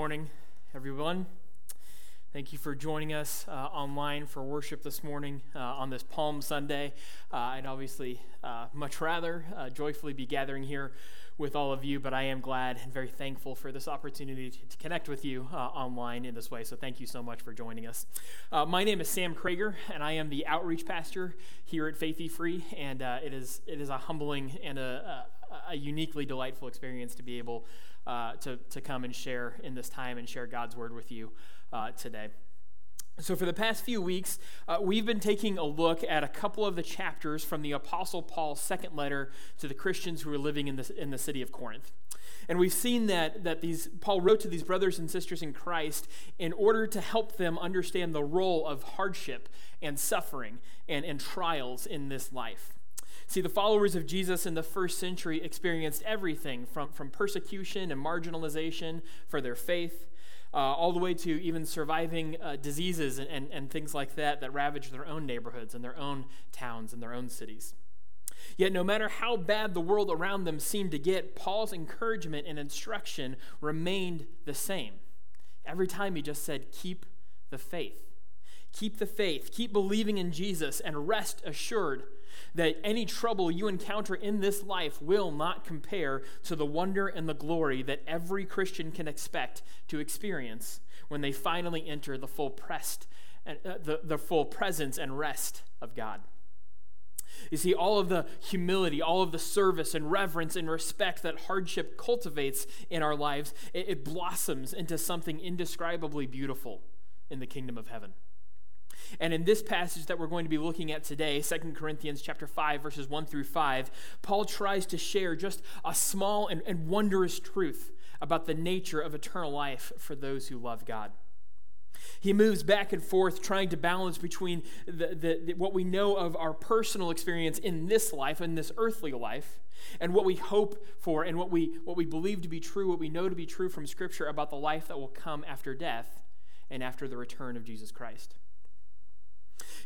morning, everyone. Thank you for joining us uh, online for worship this morning uh, on this Palm Sunday. Uh, I'd obviously uh, much rather uh, joyfully be gathering here with all of you, but I am glad and very thankful for this opportunity to, connect with you uh, online in this way. So thank you so much for joining us. my name is Sam Krager, and I am the outreach pastor here at Faith E Free, and it is it is a humbling and a, a, a uniquely delightful experience to be able uh, to, to come and share in this time and share God's word with you uh, today. So, for the past few weeks, uh, we've been taking a look at a couple of the chapters from the Apostle Paul's second letter to the Christians who are living in the, in the city of Corinth. And we've seen that, that these, Paul wrote to these brothers and sisters in Christ in order to help them understand the role of hardship and suffering and, and trials in this life. See, the followers of Jesus in the first century experienced everything from, from persecution and marginalization for their faith, uh, all the way to even surviving uh, diseases and, and, and things like that that ravaged their own neighborhoods and their own towns and their own cities. Yet, no matter how bad the world around them seemed to get, Paul's encouragement and instruction remained the same. Every time he just said, Keep the faith. Keep the faith. Keep believing in Jesus and rest assured that any trouble you encounter in this life will not compare to the wonder and the glory that every Christian can expect to experience when they finally enter the full pressed, uh, the, the full presence and rest of God. You see, all of the humility, all of the service and reverence and respect that hardship cultivates in our lives, it, it blossoms into something indescribably beautiful in the kingdom of heaven. And in this passage that we're going to be looking at today, 2 Corinthians chapter 5, verses 1 through 5, Paul tries to share just a small and, and wondrous truth about the nature of eternal life for those who love God. He moves back and forth, trying to balance between the, the, the, what we know of our personal experience in this life, in this earthly life, and what we hope for and what we, what we believe to be true, what we know to be true from Scripture about the life that will come after death and after the return of Jesus Christ.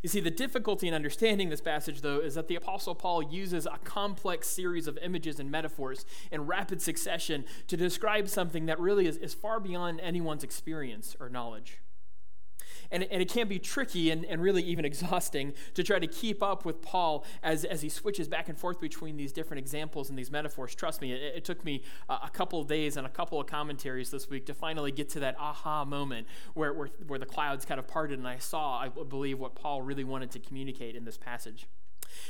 You see, the difficulty in understanding this passage, though, is that the Apostle Paul uses a complex series of images and metaphors in rapid succession to describe something that really is, is far beyond anyone's experience or knowledge. And, and it can be tricky and, and really even exhausting to try to keep up with Paul as, as he switches back and forth between these different examples and these metaphors. Trust me, it, it took me a, a couple of days and a couple of commentaries this week to finally get to that aha moment where, where, where the clouds kind of parted and I saw, I believe, what Paul really wanted to communicate in this passage.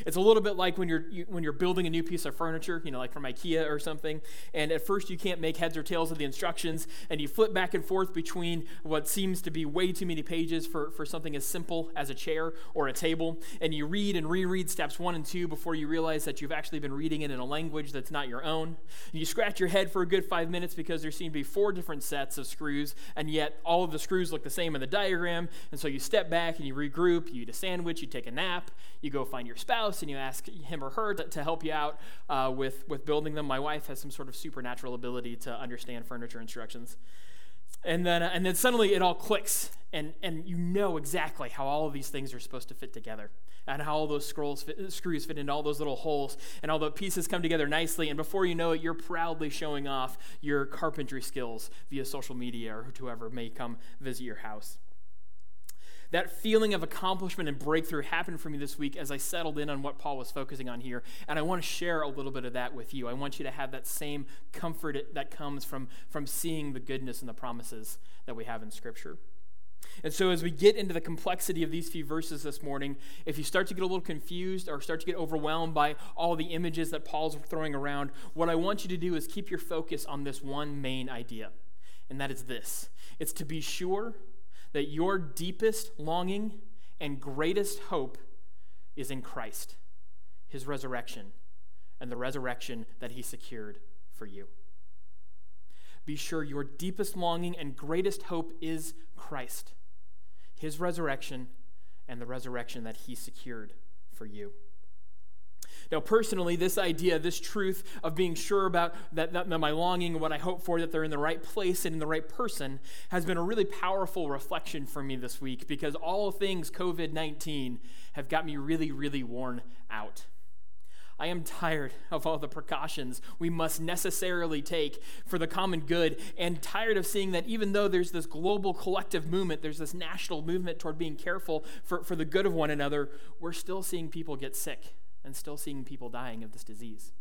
It's a little bit like when you're you, when you're building a new piece of furniture, you know, like from IKEA or something, and at first you can't make heads or tails of the instructions, and you flip back and forth between what seems to be way too many pages for, for something as simple as a chair or a table, and you read and reread steps one and two before you realize that you've actually been reading it in a language that's not your own. And you scratch your head for a good five minutes because there seem to be four different sets of screws, and yet all of the screws look the same in the diagram, and so you step back and you regroup, you eat a sandwich, you take a nap, you go find your spouse spouse and you ask him or her to, to help you out uh, with, with building them. My wife has some sort of supernatural ability to understand furniture instructions. And then, uh, and then suddenly it all clicks, and, and you know exactly how all of these things are supposed to fit together, and how all those scrolls fit, screws fit into all those little holes, and all the pieces come together nicely. And before you know it, you're proudly showing off your carpentry skills via social media or whoever may come visit your house. That feeling of accomplishment and breakthrough happened for me this week as I settled in on what Paul was focusing on here. And I want to share a little bit of that with you. I want you to have that same comfort that comes from, from seeing the goodness and the promises that we have in Scripture. And so, as we get into the complexity of these few verses this morning, if you start to get a little confused or start to get overwhelmed by all the images that Paul's throwing around, what I want you to do is keep your focus on this one main idea, and that is this it's to be sure that your deepest longing and greatest hope is in Christ, his resurrection, and the resurrection that he secured for you. Be sure your deepest longing and greatest hope is Christ, his resurrection, and the resurrection that he secured for you. Now, personally, this idea, this truth of being sure about that, that, my longing, what I hope for, that they're in the right place and in the right person, has been a really powerful reflection for me this week because all things COVID 19 have got me really, really worn out. I am tired of all the precautions we must necessarily take for the common good, and tired of seeing that even though there's this global collective movement, there's this national movement toward being careful for, for the good of one another, we're still seeing people get sick and still seeing people dying of this disease.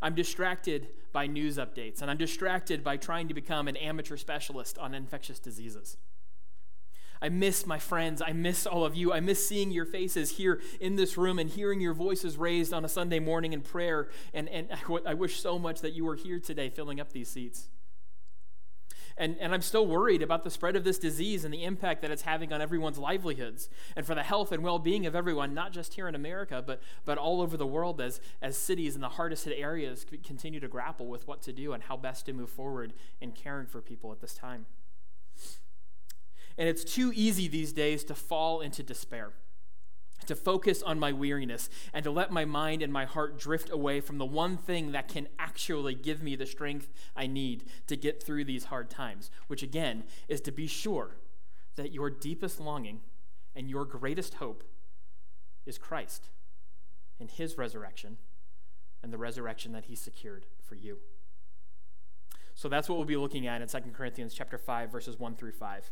I'm distracted by news updates, and I'm distracted by trying to become an amateur specialist on infectious diseases. I miss my friends. I miss all of you. I miss seeing your faces here in this room and hearing your voices raised on a Sunday morning in prayer. And, and I wish so much that you were here today filling up these seats. And, and I'm still worried about the spread of this disease and the impact that it's having on everyone's livelihoods and for the health and well being of everyone, not just here in America, but, but all over the world as, as cities in the hardest hit areas continue to grapple with what to do and how best to move forward in caring for people at this time. And it's too easy these days to fall into despair, to focus on my weariness, and to let my mind and my heart drift away from the one thing that can actually give me the strength I need to get through these hard times, which again is to be sure that your deepest longing and your greatest hope is Christ and his resurrection and the resurrection that he secured for you. So that's what we'll be looking at in 2 Corinthians chapter 5 verses 1 through 5.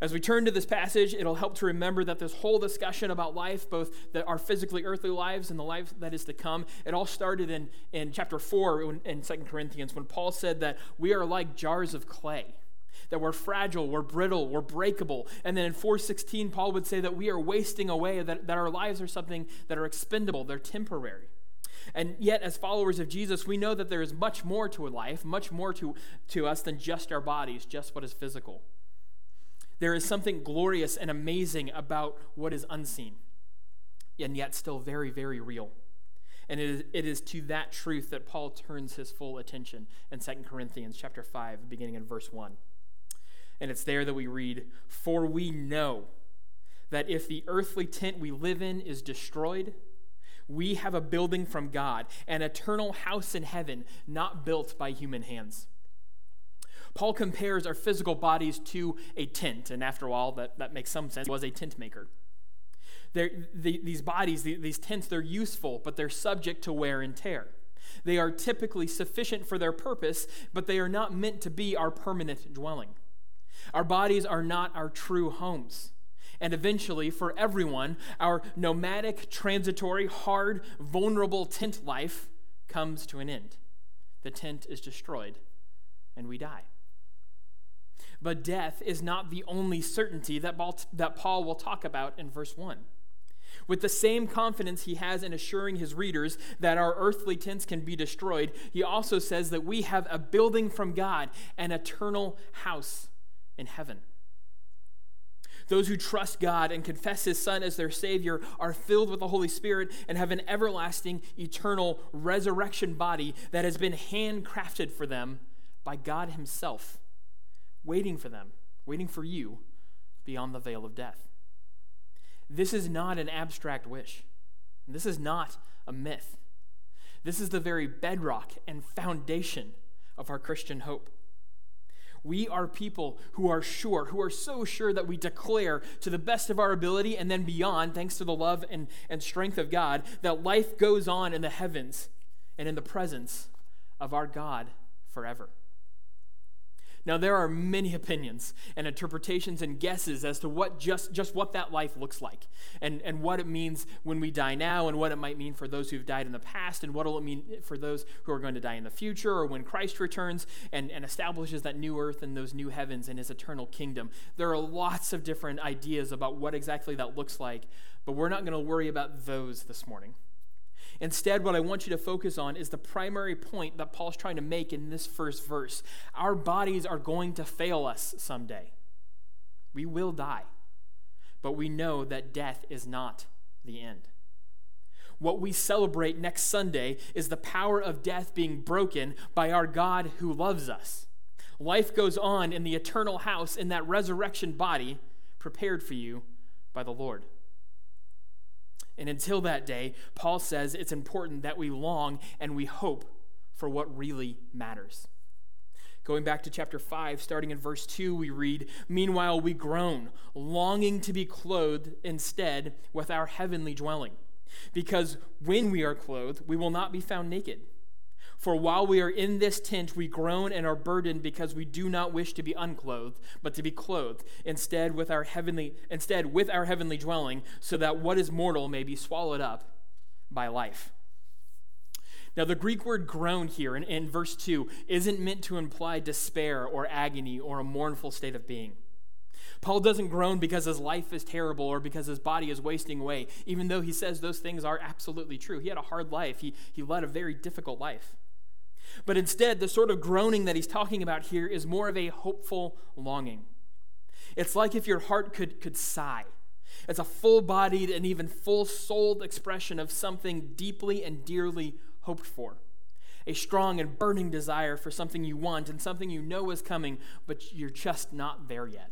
As we turn to this passage, it'll help to remember that this whole discussion about life, both the, our physically earthly lives and the life that is to come, it all started in, in chapter 4 in 2 Corinthians when Paul said that we are like jars of clay that we're fragile, we're brittle, we're breakable. And then in 416, Paul would say that we are wasting away, that, that our lives are something that are expendable, they're temporary. And yet, as followers of Jesus, we know that there is much more to a life, much more to, to us than just our bodies, just what is physical. There is something glorious and amazing about what is unseen, and yet still very, very real. And it is, it is to that truth that Paul turns his full attention in 2 Corinthians chapter 5, beginning in verse 1. And it's there that we read, For we know that if the earthly tent we live in is destroyed, we have a building from God, an eternal house in heaven, not built by human hands. Paul compares our physical bodies to a tent, and after all, that, that makes some sense. He was a tent maker. The, these bodies, the, these tents, they're useful, but they're subject to wear and tear. They are typically sufficient for their purpose, but they are not meant to be our permanent dwelling. Our bodies are not our true homes. And eventually, for everyone, our nomadic, transitory, hard, vulnerable tent life comes to an end. The tent is destroyed, and we die. But death is not the only certainty that Paul will talk about in verse 1. With the same confidence he has in assuring his readers that our earthly tents can be destroyed, he also says that we have a building from God, an eternal house in heaven. Those who trust God and confess his Son as their Savior are filled with the Holy Spirit and have an everlasting, eternal resurrection body that has been handcrafted for them by God Himself waiting for them, waiting for you beyond the veil of death. This is not an abstract wish. This is not a myth. This is the very bedrock and foundation of our Christian hope. We are people who are sure, who are so sure that we declare to the best of our ability and then beyond, thanks to the love and, and strength of God, that life goes on in the heavens and in the presence of our God forever. Now, there are many opinions and interpretations and guesses as to what just, just what that life looks like and, and what it means when we die now and what it might mean for those who've died in the past and what will it mean for those who are going to die in the future or when Christ returns and, and establishes that new earth and those new heavens and his eternal kingdom. There are lots of different ideas about what exactly that looks like, but we're not going to worry about those this morning. Instead, what I want you to focus on is the primary point that Paul's trying to make in this first verse. Our bodies are going to fail us someday. We will die, but we know that death is not the end. What we celebrate next Sunday is the power of death being broken by our God who loves us. Life goes on in the eternal house in that resurrection body prepared for you by the Lord. And until that day, Paul says it's important that we long and we hope for what really matters. Going back to chapter 5, starting in verse 2, we read, Meanwhile, we groan, longing to be clothed instead with our heavenly dwelling. Because when we are clothed, we will not be found naked. For while we are in this tent, we groan and are burdened because we do not wish to be unclothed, but to be clothed, instead with our heavenly instead with our heavenly dwelling, so that what is mortal may be swallowed up by life. Now, the Greek word groan here in, in verse 2 isn't meant to imply despair or agony or a mournful state of being. Paul doesn't groan because his life is terrible or because his body is wasting away, even though he says those things are absolutely true. He had a hard life, he, he led a very difficult life. But instead, the sort of groaning that he's talking about here is more of a hopeful longing. It's like if your heart could, could sigh. It's a full bodied and even full souled expression of something deeply and dearly hoped for. A strong and burning desire for something you want and something you know is coming, but you're just not there yet.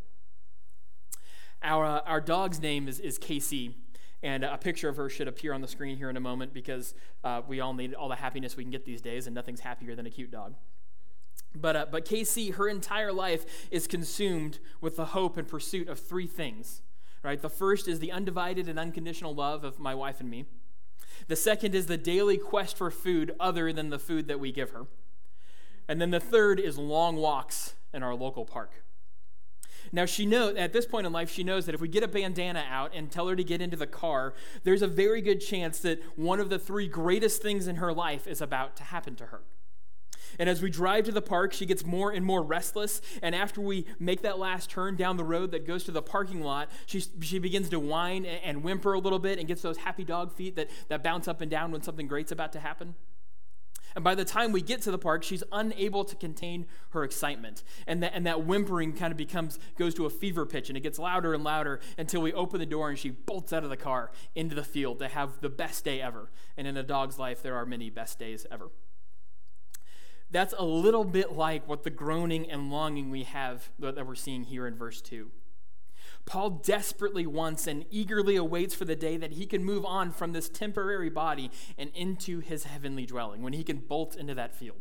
Our, uh, our dog's name is, is Casey, and a picture of her should appear on the screen here in a moment because uh, we all need all the happiness we can get these days, and nothing's happier than a cute dog. But, uh, but Casey, her entire life is consumed with the hope and pursuit of three things. Right? The first is the undivided and unconditional love of my wife and me. The second is the daily quest for food other than the food that we give her. And then the third is long walks in our local park. Now she knows at this point in life she knows that if we get a bandana out and tell her to get into the car, there's a very good chance that one of the three greatest things in her life is about to happen to her. And as we drive to the park, she gets more and more restless. And after we make that last turn down the road that goes to the parking lot, she, she begins to whine and whimper a little bit and gets those happy dog feet that, that bounce up and down when something great's about to happen. And by the time we get to the park, she's unable to contain her excitement. And that, and that whimpering kind of becomes, goes to a fever pitch and it gets louder and louder until we open the door and she bolts out of the car into the field to have the best day ever. And in a dog's life, there are many best days ever. That's a little bit like what the groaning and longing we have that we're seeing here in verse 2. Paul desperately wants and eagerly awaits for the day that he can move on from this temporary body and into his heavenly dwelling, when he can bolt into that field.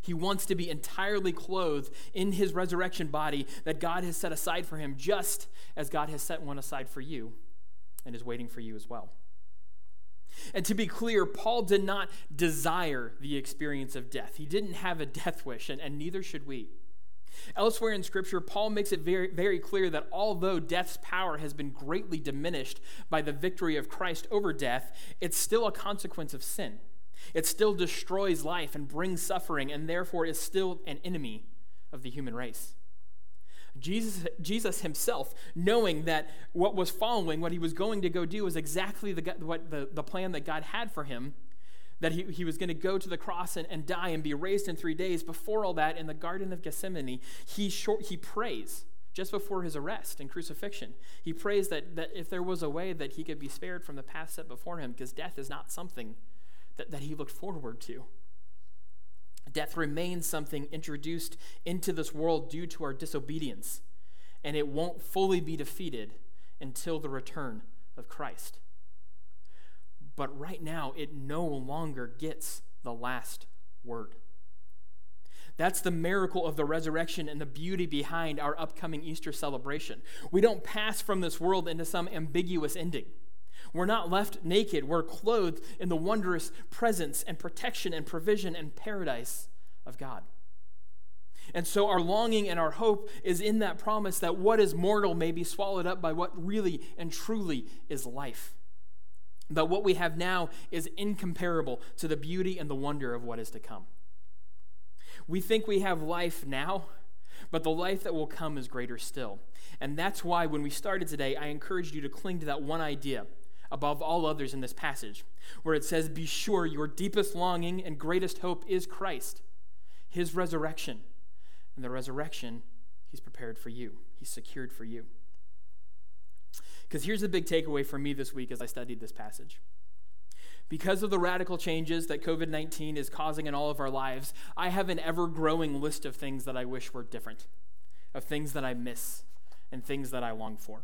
He wants to be entirely clothed in his resurrection body that God has set aside for him, just as God has set one aside for you and is waiting for you as well. And to be clear, Paul did not desire the experience of death. He didn't have a death wish, and, and neither should we. Elsewhere in Scripture, Paul makes it very, very clear that although death's power has been greatly diminished by the victory of Christ over death, it's still a consequence of sin. It still destroys life and brings suffering, and therefore is still an enemy of the human race. Jesus, Jesus himself, knowing that what was following, what he was going to go do, was exactly the, what the, the plan that God had for him, that he, he was going to go to the cross and, and die and be raised in three days. Before all that, in the Garden of Gethsemane, he, short, he prays just before his arrest and crucifixion. He prays that, that if there was a way that he could be spared from the path set before him, because death is not something that, that he looked forward to. Death remains something introduced into this world due to our disobedience, and it won't fully be defeated until the return of Christ. But right now, it no longer gets the last word. That's the miracle of the resurrection and the beauty behind our upcoming Easter celebration. We don't pass from this world into some ambiguous ending. We're not left naked. We're clothed in the wondrous presence and protection and provision and paradise of God. And so our longing and our hope is in that promise that what is mortal may be swallowed up by what really and truly is life. That what we have now is incomparable to the beauty and the wonder of what is to come. We think we have life now, but the life that will come is greater still. And that's why when we started today, I encouraged you to cling to that one idea above all others in this passage, where it says, Be sure your deepest longing and greatest hope is Christ, his resurrection. And the resurrection, he's prepared for you, he's secured for you. Because here's the big takeaway for me this week as I studied this passage. Because of the radical changes that COVID 19 is causing in all of our lives, I have an ever growing list of things that I wish were different, of things that I miss, and things that I long for.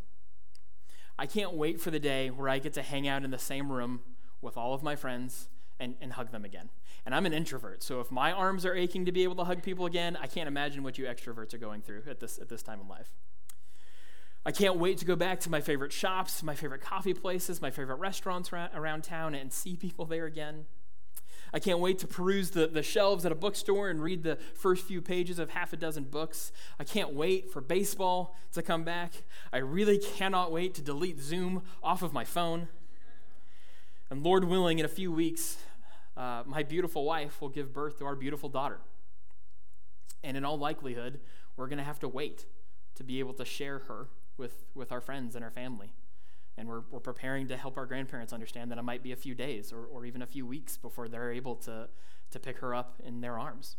I can't wait for the day where I get to hang out in the same room with all of my friends and, and hug them again. And I'm an introvert, so if my arms are aching to be able to hug people again, I can't imagine what you extroverts are going through at this, at this time in life. I can't wait to go back to my favorite shops, my favorite coffee places, my favorite restaurants around town and see people there again. I can't wait to peruse the, the shelves at a bookstore and read the first few pages of half a dozen books. I can't wait for baseball to come back. I really cannot wait to delete Zoom off of my phone. And Lord willing, in a few weeks, uh, my beautiful wife will give birth to our beautiful daughter. And in all likelihood, we're going to have to wait to be able to share her with, with our friends and our family. And we're, we're preparing to help our grandparents understand that it might be a few days or, or even a few weeks before they're able to, to pick her up in their arms.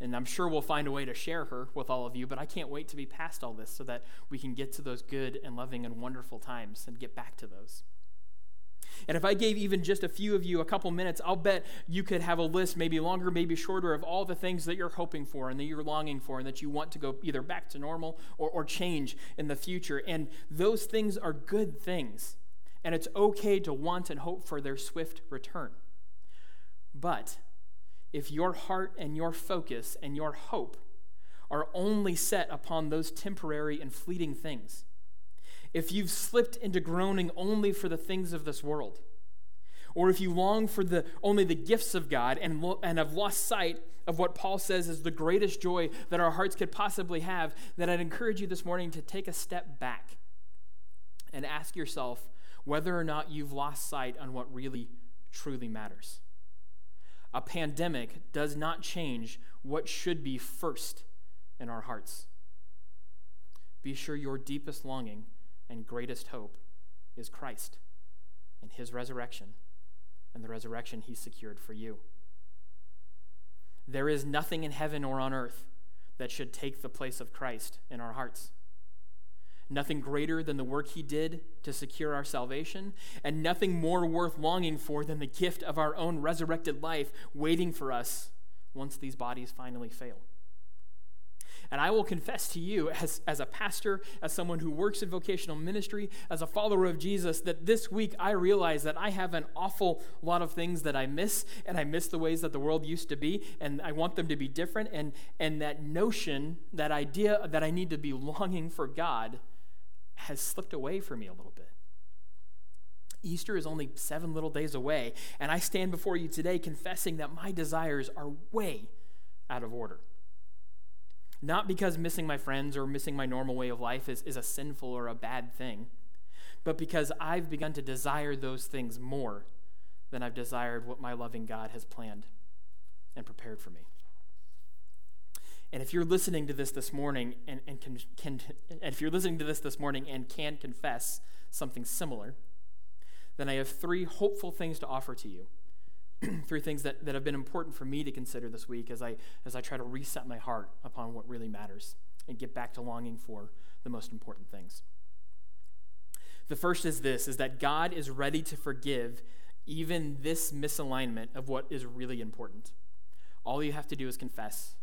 And I'm sure we'll find a way to share her with all of you, but I can't wait to be past all this so that we can get to those good and loving and wonderful times and get back to those. And if I gave even just a few of you a couple minutes, I'll bet you could have a list, maybe longer, maybe shorter, of all the things that you're hoping for and that you're longing for and that you want to go either back to normal or, or change in the future. And those things are good things. And it's okay to want and hope for their swift return. But if your heart and your focus and your hope are only set upon those temporary and fleeting things, if you've slipped into groaning only for the things of this world, or if you long for the, only the gifts of God and, and have lost sight of what Paul says is the greatest joy that our hearts could possibly have, then I'd encourage you this morning to take a step back and ask yourself whether or not you've lost sight on what really, truly matters. A pandemic does not change what should be first in our hearts. Be sure your deepest longing and greatest hope is Christ and his resurrection and the resurrection he secured for you. There is nothing in heaven or on earth that should take the place of Christ in our hearts. Nothing greater than the work he did to secure our salvation, and nothing more worth longing for than the gift of our own resurrected life waiting for us once these bodies finally fail. And I will confess to you, as, as a pastor, as someone who works in vocational ministry, as a follower of Jesus, that this week I realize that I have an awful lot of things that I miss, and I miss the ways that the world used to be, and I want them to be different. And, and that notion, that idea that I need to be longing for God, has slipped away from me a little bit. Easter is only seven little days away, and I stand before you today confessing that my desires are way out of order. Not because missing my friends or missing my normal way of life is, is a sinful or a bad thing, but because I've begun to desire those things more than I've desired what my loving God has planned and prepared for me. And if you're listening to this this morning and, and can, can and if you're listening to this this morning and can confess something similar, then I have three hopeful things to offer to you. three things that, that have been important for me to consider this week as I, as I try to reset my heart upon what really matters and get back to longing for the most important things. The first is this is that God is ready to forgive even this misalignment of what is really important. All you have to do is confess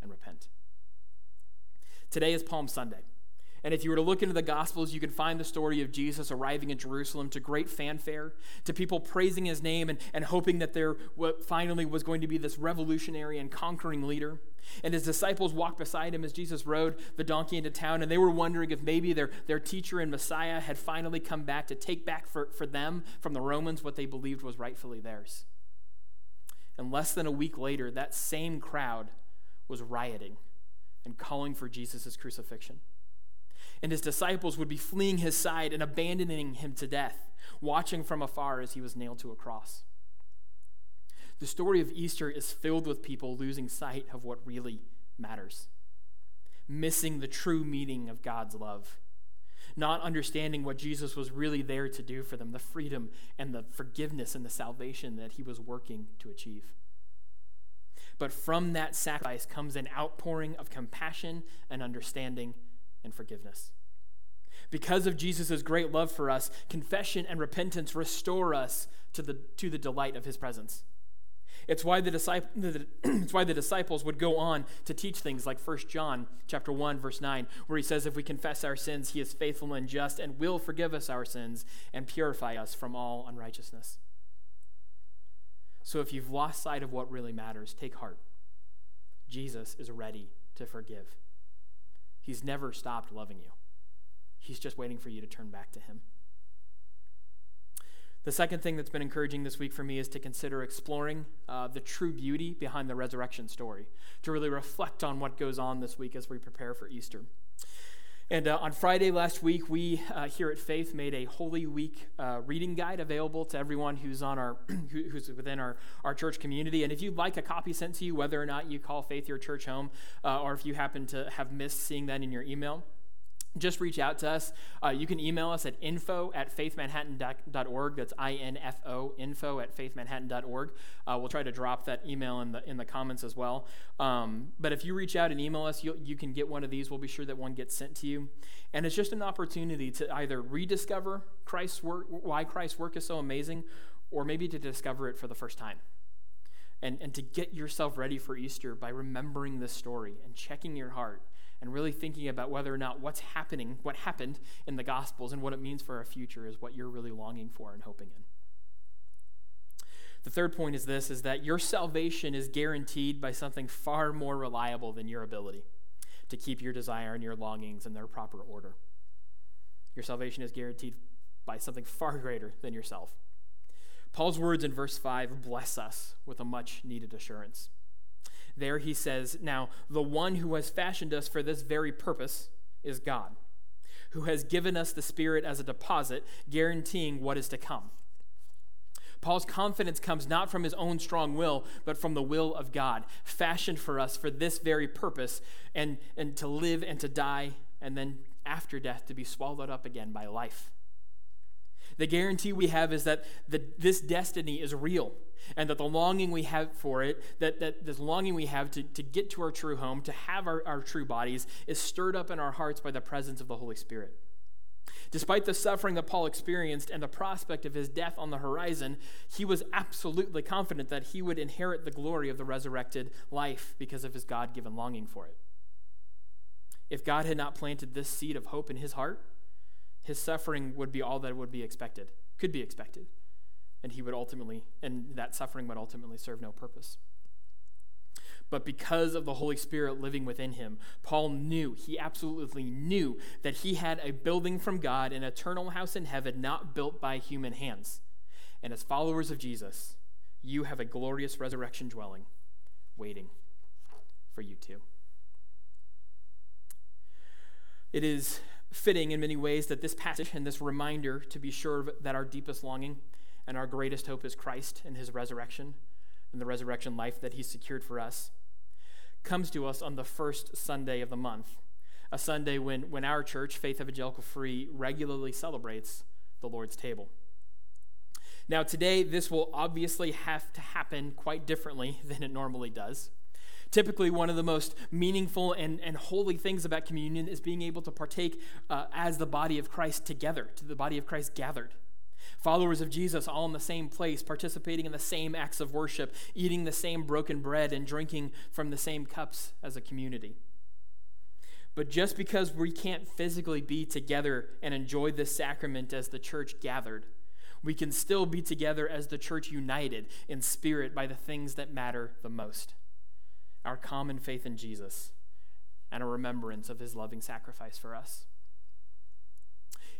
and repent. Today is Palm Sunday. And if you were to look into the Gospels, you can find the story of Jesus arriving in Jerusalem to great fanfare, to people praising his name and, and hoping that there what finally was going to be this revolutionary and conquering leader. And his disciples walked beside him as Jesus rode the donkey into town, and they were wondering if maybe their, their teacher and Messiah had finally come back to take back for, for them from the Romans what they believed was rightfully theirs. And less than a week later, that same crowd was rioting and calling for Jesus' crucifixion and his disciples would be fleeing his side and abandoning him to death, watching from afar as he was nailed to a cross. The story of Easter is filled with people losing sight of what really matters, missing the true meaning of God's love, not understanding what Jesus was really there to do for them, the freedom and the forgiveness and the salvation that he was working to achieve. But from that sacrifice comes an outpouring of compassion and understanding and forgiveness. Because of Jesus' great love for us, confession and repentance restore us to the, to the delight of his presence. It's why the, disciple, it's why the disciples would go on to teach things like 1 John chapter 1 verse 9 where he says if we confess our sins he is faithful and just and will forgive us our sins and purify us from all unrighteousness. So if you've lost sight of what really matters, take heart. Jesus is ready to forgive. He's never stopped loving you. He's just waiting for you to turn back to Him. The second thing that's been encouraging this week for me is to consider exploring uh, the true beauty behind the resurrection story, to really reflect on what goes on this week as we prepare for Easter. And uh, on Friday last week, we uh, here at Faith made a Holy Week uh, reading guide available to everyone who's on our who's within our, our church community. And if you'd like a copy sent to you, whether or not you call Faith your church home, uh, or if you happen to have missed seeing that in your email, just reach out to us. Uh, you can email us at info at faithmanhattan.org. That's I-N-F-O, info at faithmanhattan.org. Uh, we'll try to drop that email in the, in the comments as well. Um, but if you reach out and email us, you can get one of these. We'll be sure that one gets sent to you. And it's just an opportunity to either rediscover Christ's work, why Christ's work is so amazing, or maybe to discover it for the first time. And, and to get yourself ready for Easter by remembering this story and checking your heart and really thinking about whether or not what's happening, what happened in the Gospels and what it means for our future is what you're really longing for and hoping in. The third point is this is that your salvation is guaranteed by something far more reliable than your ability to keep your desire and your longings in their proper order. Your salvation is guaranteed by something far greater than yourself. Paul's words in verse 5 bless us with a much needed assurance. There he says, Now, the one who has fashioned us for this very purpose is God, who has given us the Spirit as a deposit, guaranteeing what is to come. Paul's confidence comes not from his own strong will, but from the will of God, fashioned for us for this very purpose, and, and to live and to die, and then after death to be swallowed up again by life. The guarantee we have is that the, this destiny is real and that the longing we have for it, that, that this longing we have to, to get to our true home, to have our, our true bodies, is stirred up in our hearts by the presence of the Holy Spirit. Despite the suffering that Paul experienced and the prospect of his death on the horizon, he was absolutely confident that he would inherit the glory of the resurrected life because of his God given longing for it. If God had not planted this seed of hope in his heart, his suffering would be all that would be expected, could be expected. And he would ultimately, and that suffering would ultimately serve no purpose. But because of the Holy Spirit living within him, Paul knew, he absolutely knew that he had a building from God, an eternal house in heaven, not built by human hands. And as followers of Jesus, you have a glorious resurrection dwelling waiting for you too. It is fitting in many ways that this passage and this reminder to be sure that our deepest longing and our greatest hope is Christ and his resurrection and the resurrection life that he's secured for us comes to us on the first Sunday of the month, a Sunday when, when our church, Faith Evangelical Free, regularly celebrates the Lord's table. Now, today, this will obviously have to happen quite differently than it normally does. Typically, one of the most meaningful and, and holy things about communion is being able to partake uh, as the body of Christ together, to the body of Christ gathered. Followers of Jesus all in the same place, participating in the same acts of worship, eating the same broken bread, and drinking from the same cups as a community. But just because we can't physically be together and enjoy this sacrament as the church gathered, we can still be together as the church united in spirit by the things that matter the most our common faith in Jesus, and a remembrance of his loving sacrifice for us.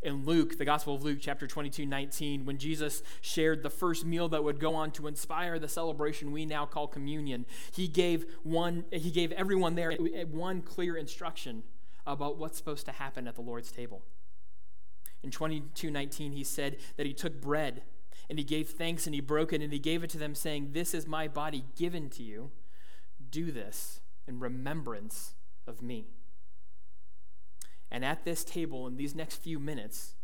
In Luke, the Gospel of Luke, chapter 22, 19, when Jesus shared the first meal that would go on to inspire the celebration we now call communion, he gave, one, he gave everyone there one clear instruction about what's supposed to happen at the Lord's table. In 22, 19, he said that he took bread and he gave thanks and he broke it and he gave it to them, saying, This is my body given to you do this in remembrance of me. And at this table, in these next few minutes,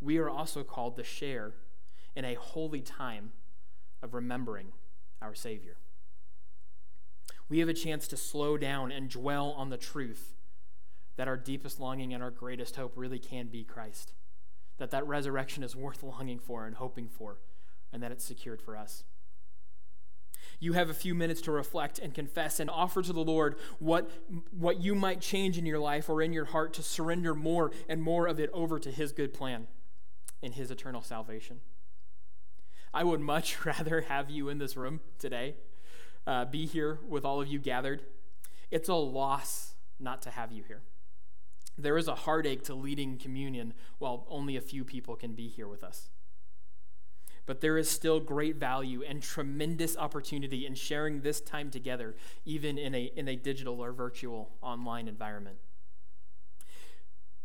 we are also called to share in a holy time of remembering our Savior. We have a chance to slow down and dwell on the truth that our deepest longing and our greatest hope really can be Christ. That that resurrection is worth longing for and hoping for, and that it's secured for us you have a few minutes to reflect and confess and offer to the Lord what, what you might change in your life or in your heart to surrender more and more of it over to His good plan in His eternal salvation. I would much rather have you in this room today, uh, be here with all of you gathered. It's a loss not to have you here. There is a heartache to leading communion while only a few people can be here with us. But there is still great value and tremendous opportunity in sharing this time together, even in a, in a digital or virtual online environment.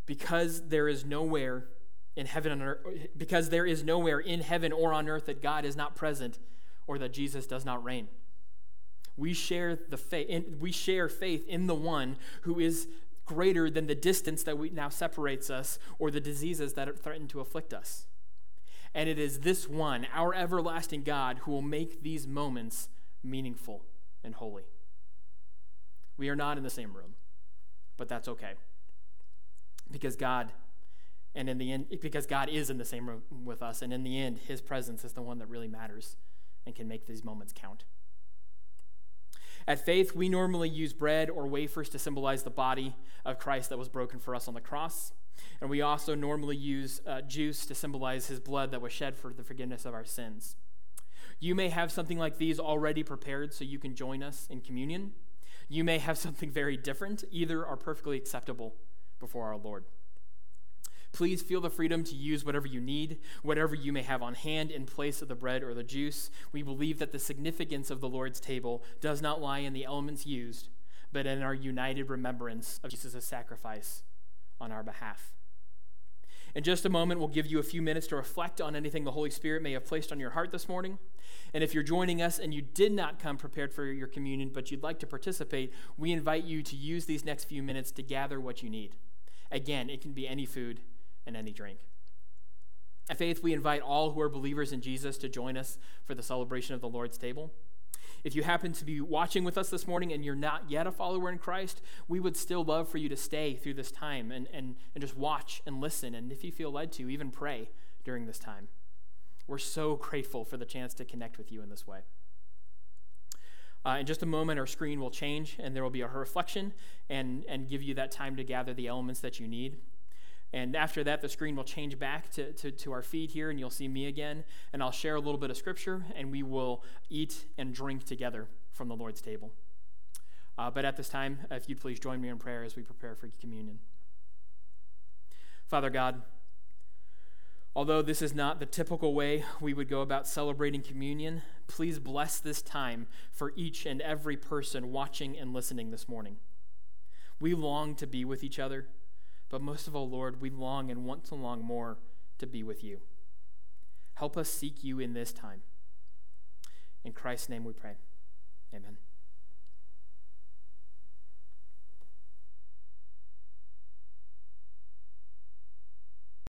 Because there is nowhere in heaven earth, because there is nowhere in heaven or on earth that God is not present or that Jesus does not reign. We share the faith we share faith in the one who is greater than the distance that we now separates us or the diseases that threaten to afflict us. And it is this one, our everlasting God, who will make these moments meaningful and holy. We are not in the same room, but that's okay. Because God and in the end because God is in the same room with us and in the end his presence is the one that really matters and can make these moments count. At Faith, we normally use bread or wafers to symbolize the body of Christ that was broken for us on the cross. And we also normally use uh, juice to symbolize his blood that was shed for the forgiveness of our sins. You may have something like these already prepared so you can join us in communion. You may have something very different. Either are perfectly acceptable before our Lord. Please feel the freedom to use whatever you need, whatever you may have on hand in place of the bread or the juice. We believe that the significance of the Lord's table does not lie in the elements used, but in our united remembrance of Jesus' sacrifice on our behalf. In just a moment, we'll give you a few minutes to reflect on anything the Holy Spirit may have placed on your heart this morning. And if you're joining us and you did not come prepared for your communion, but you'd like to participate, we invite you to use these next few minutes to gather what you need. Again, it can be any food, and any drink. At Faith, we invite all who are believers in Jesus to join us for the celebration of the Lord's table. If you happen to be watching with us this morning and you're not yet a follower in Christ, we would still love for you to stay through this time and, and, and just watch and listen. And if you feel led to, even pray during this time. We're so grateful for the chance to connect with you in this way. Uh, in just a moment, our screen will change and there will be a reflection and, and give you that time to gather the elements that you need. And after that, the screen will change back to, to, to, our feed here, and you'll see me again. And I'll share a little bit of scripture, and we will eat and drink together from the Lord's table. Uh, but at this time, if you'd please join me in prayer as we prepare for communion. Father God, although this is not the typical way we would go about celebrating communion, please bless this time for each and every person watching and listening this morning. We long to be with each other. But most of all, Lord, we long and want to long more to be with you. Help us seek you in this time. In Christ's name we pray. Amen.